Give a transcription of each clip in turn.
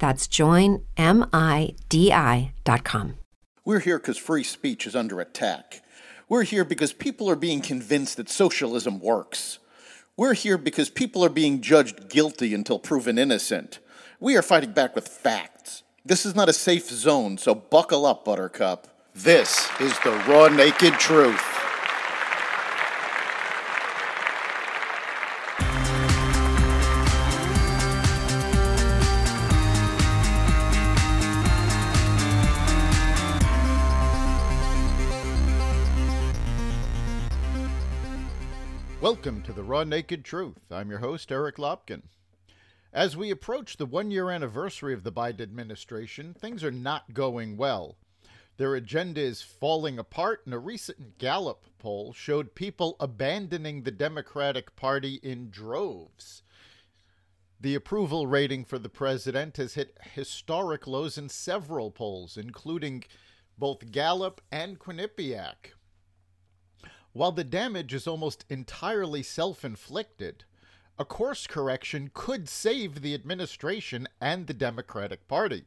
That's joinmidi.com. We're here because free speech is under attack. We're here because people are being convinced that socialism works. We're here because people are being judged guilty until proven innocent. We are fighting back with facts. This is not a safe zone, so buckle up, Buttercup. This is the raw, naked truth. Welcome to the Raw Naked Truth. I'm your host, Eric Lopkin. As we approach the one year anniversary of the Biden administration, things are not going well. Their agenda is falling apart, and a recent Gallup poll showed people abandoning the Democratic Party in droves. The approval rating for the president has hit historic lows in several polls, including both Gallup and Quinnipiac. While the damage is almost entirely self inflicted, a course correction could save the administration and the Democratic Party.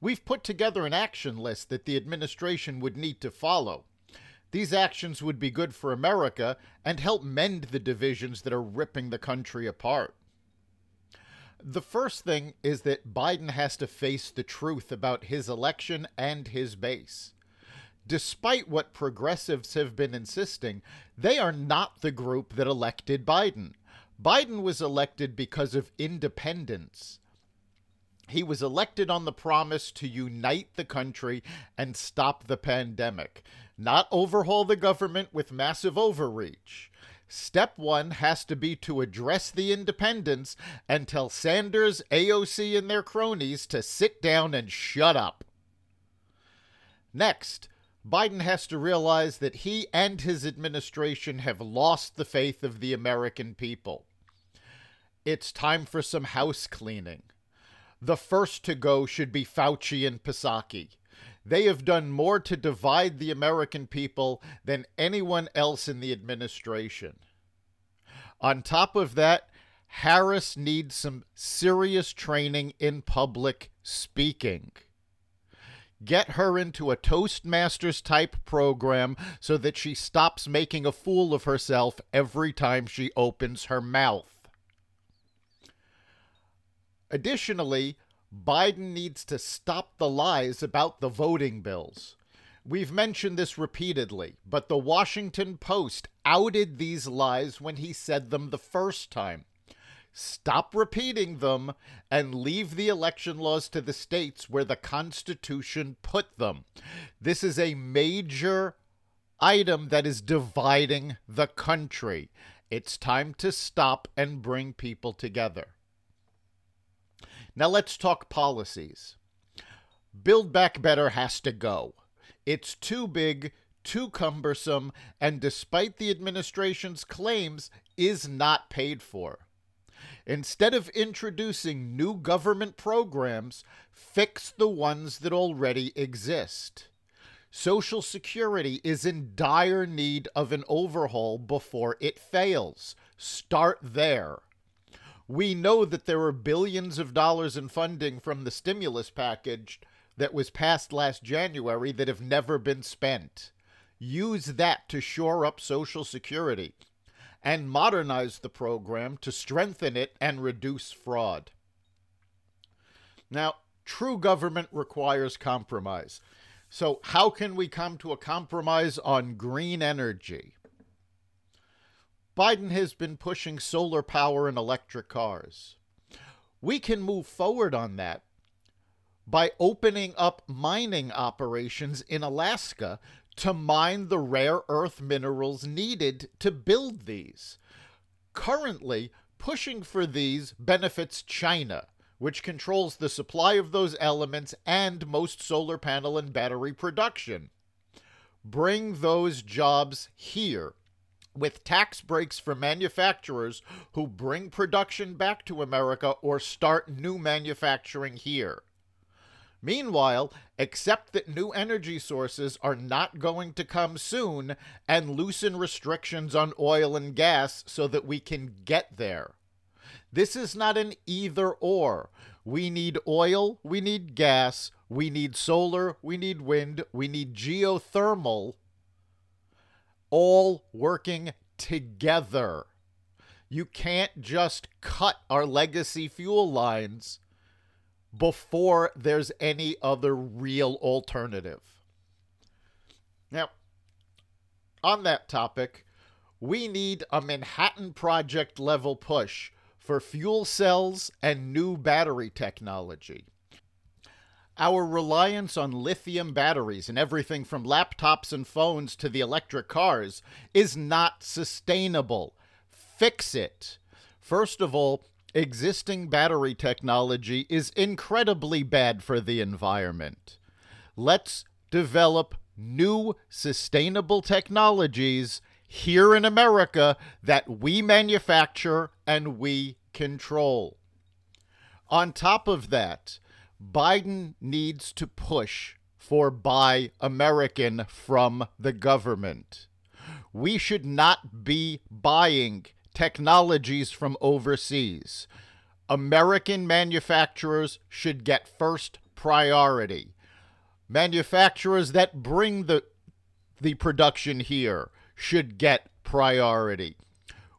We've put together an action list that the administration would need to follow. These actions would be good for America and help mend the divisions that are ripping the country apart. The first thing is that Biden has to face the truth about his election and his base. Despite what progressives have been insisting, they are not the group that elected Biden. Biden was elected because of independents. He was elected on the promise to unite the country and stop the pandemic, not overhaul the government with massive overreach. Step one has to be to address the independents and tell Sanders, AOC, and their cronies to sit down and shut up. Next, Biden has to realize that he and his administration have lost the faith of the American people. It's time for some house cleaning. The first to go should be Fauci and Psaki. They have done more to divide the American people than anyone else in the administration. On top of that, Harris needs some serious training in public speaking. Get her into a Toastmasters type program so that she stops making a fool of herself every time she opens her mouth. Additionally, Biden needs to stop the lies about the voting bills. We've mentioned this repeatedly, but the Washington Post outed these lies when he said them the first time. Stop repeating them and leave the election laws to the states where the Constitution put them. This is a major item that is dividing the country. It's time to stop and bring people together. Now let's talk policies. Build Back Better has to go. It's too big, too cumbersome, and despite the administration's claims, is not paid for. Instead of introducing new government programs, fix the ones that already exist. Social Security is in dire need of an overhaul before it fails. Start there. We know that there are billions of dollars in funding from the stimulus package that was passed last January that have never been spent. Use that to shore up Social Security and modernize the program to strengthen it and reduce fraud. Now, true government requires compromise. So, how can we come to a compromise on green energy? Biden has been pushing solar power and electric cars. We can move forward on that by opening up mining operations in Alaska to mine the rare earth minerals needed to build these. Currently, pushing for these benefits China, which controls the supply of those elements and most solar panel and battery production. Bring those jobs here with tax breaks for manufacturers who bring production back to America or start new manufacturing here. Meanwhile, accept that new energy sources are not going to come soon and loosen restrictions on oil and gas so that we can get there. This is not an either or. We need oil, we need gas, we need solar, we need wind, we need geothermal, all working together. You can't just cut our legacy fuel lines before there's any other real alternative. Now, on that topic, we need a Manhattan Project level push for fuel cells and new battery technology. Our reliance on lithium batteries and everything from laptops and phones to the electric cars is not sustainable. Fix it. First of all, existing battery technology is incredibly bad for the environment. Let's develop new sustainable technologies here in America that we manufacture and we control. On top of that, Biden needs to push for Buy American from the government. We should not be buying technologies from overseas. American manufacturers should get first priority. Manufacturers that bring the the production here should get priority.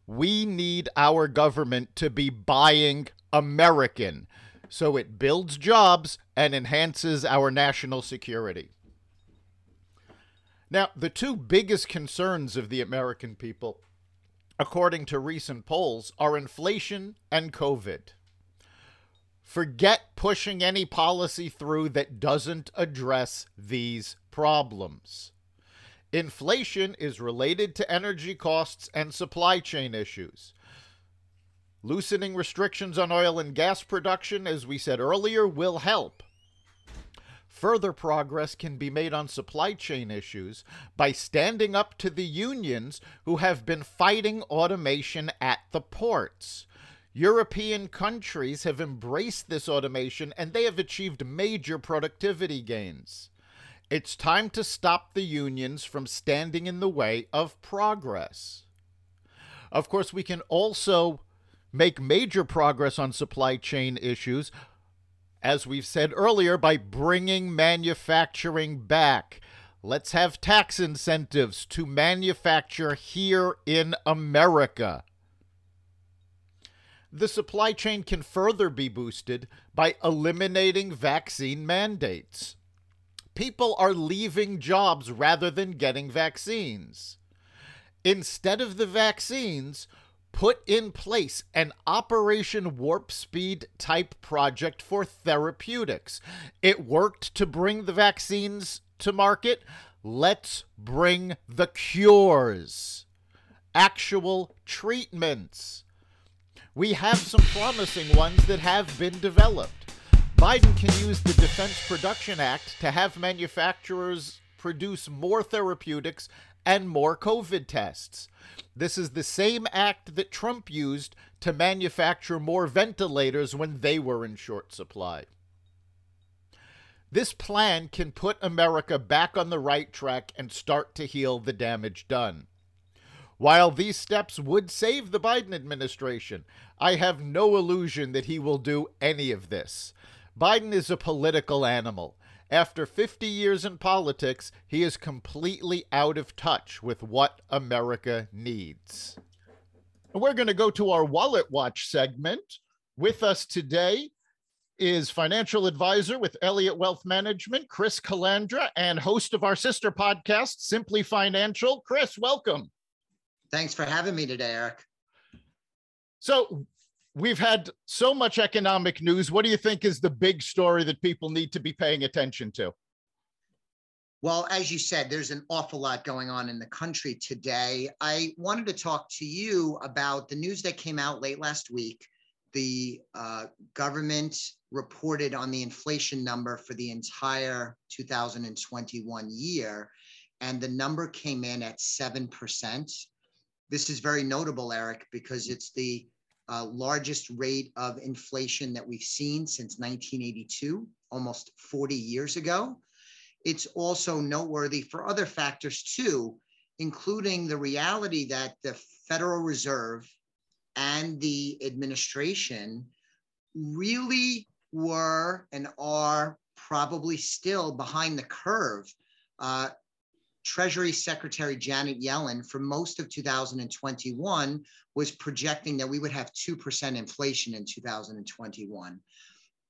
We need our government to be buying American so it builds jobs and enhances our national security. Now, the two biggest concerns of the American people according to recent polls, are inflation and COVID. Forget pushing any policy through that doesn't address these problems. Inflation is related to energy costs and supply chain issues. Loosening restrictions on oil and gas production, as we said earlier, will help. Further progress can be made on supply chain issues by standing up to the unions who have been fighting automation at the ports. European countries have embraced this automation and they have achieved major productivity gains. It's time to stop the unions from standing in the way of progress. Of course, we can also make major progress on supply chain issues as we've said earlier, by bringing manufacturing back. Let's have tax incentives to manufacture here in America. The supply chain can further be boosted by eliminating vaccine mandates. People are leaving jobs rather than getting vaccines. Instead of the vaccines, put in place an Operation Warp Speed type project for therapeutics. It worked to bring the vaccines to market. Let's bring the cures, actual treatments. We have some promising ones that have been developed. Biden can use the Defense Production Act to have manufacturers produce more therapeutics and more COVID tests. This is the same act that Trump used to manufacture more ventilators when they were in short supply. This plan can put America back on the right track and start to heal the damage done. While these steps would save the Biden administration, I have no illusion that he will do any of this. Biden is a political animal. After 50 years in politics, he is completely out of touch with what America needs. And we're going to go to our Wallet Watch segment. With us today is financial advisor with Elliott Wealth Management, Chris Calandra, and host of our sister podcast, Simply Financial. Chris, welcome. Thanks for having me today, Eric. So, we've had so much economic news. What do you think is the big story that people need to be paying attention to? Well, as you said, there's an awful lot going on in the country today. I wanted to talk to you about the news that came out late last week. The uh, government reported on the inflation number for the entire 2021 year, and the number came in at 7%. This is very notable, Eric, because it's the uh, largest rate of inflation that we've seen since 1982, almost 40 years ago. It's also noteworthy for other factors too, including the reality that the Federal Reserve and the administration really were and are probably still behind the curve. Uh, Treasury Secretary Janet Yellen, for most of 2021, was projecting that we would have 2% inflation in 2021.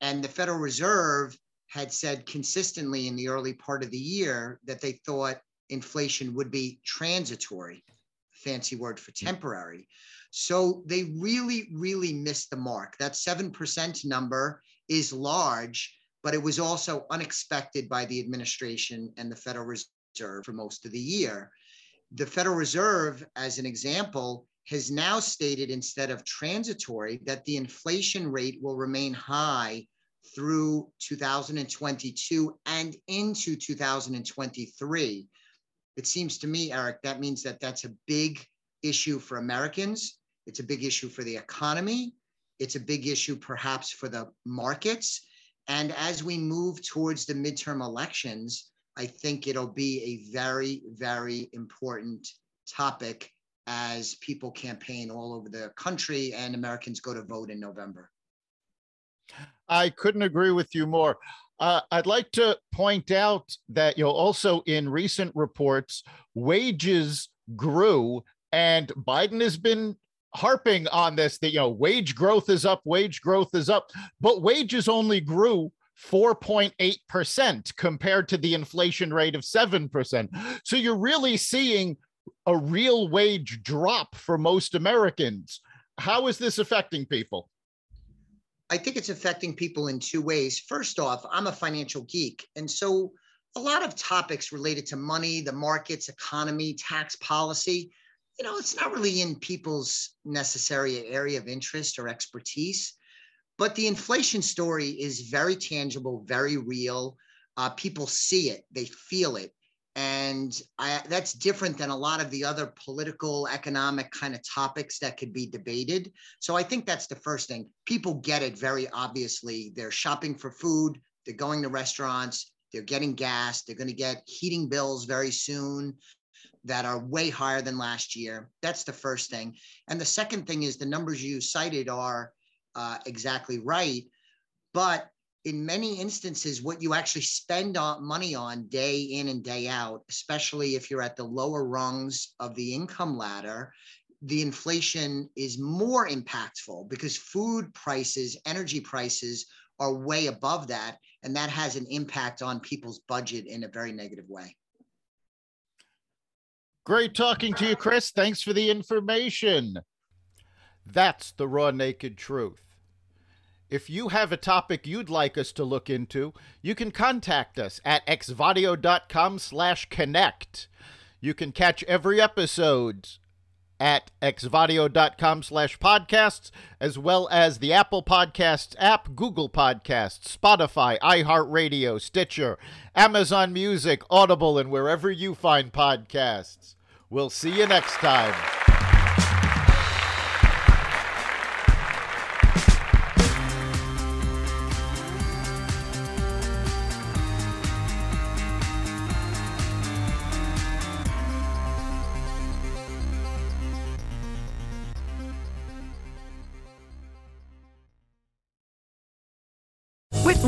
And the Federal Reserve had said consistently in the early part of the year that they thought inflation would be transitory, fancy word for temporary. So they really, really missed the mark. That 7% number is large, but it was also unexpected by the administration and the Federal Reserve for most of the year. The Federal Reserve, as an example, has now stated instead of transitory that the inflation rate will remain high through 2022 and into 2023. It seems to me, Eric, that means that that's a big issue for Americans. It's a big issue for the economy. It's a big issue, perhaps, for the markets. And as we move towards the midterm elections, I think it'll be a very, very important topic as people campaign all over the country and Americans go to vote in November. I couldn't agree with you more. Uh, I'd like to point out that you know also in recent reports, wages grew, and Biden has been harping on this that you know wage growth is up, wage growth is up, but wages only grew 4.8% compared to the inflation rate of 7%. So you're really seeing a real wage drop for most Americans. How is this affecting people? I think it's affecting people in two ways. First off, I'm a financial geek. And so a lot of topics related to money, the markets, economy, tax policy, you know, it's not really in people's necessary area of interest or expertise. But the inflation story is very tangible, very real. Uh, people see it, they feel it. And I, that's different than a lot of the other political economic kind of topics that could be debated. So i think that's the first thing. People get it very obviously. They're shopping for food they're going to restaurants they're getting gas they're going to get heating bills very soon that are way higher than last year. That's the first thing. And the second thing is the numbers you cited are uh, exactly right but in many instances, what you actually spend on money on day in and day out, especially if you're at the lower rungs of the income ladder, the inflation is more impactful because food prices, energy prices are way above that. And that has an impact on people's budget in a very negative way. Great talking to you, Chris. Thanks for the information. That's the raw, naked truth. If you have a topic you'd like us to look into, you can contact us at xvadio.com slash connect. You can catch every episode at xvadio.com slash podcasts, as well as the Apple Podcasts app, Google Podcasts, Spotify, iHeartRadio, Stitcher, Amazon Music, Audible, and wherever you find podcasts. We'll see you next time.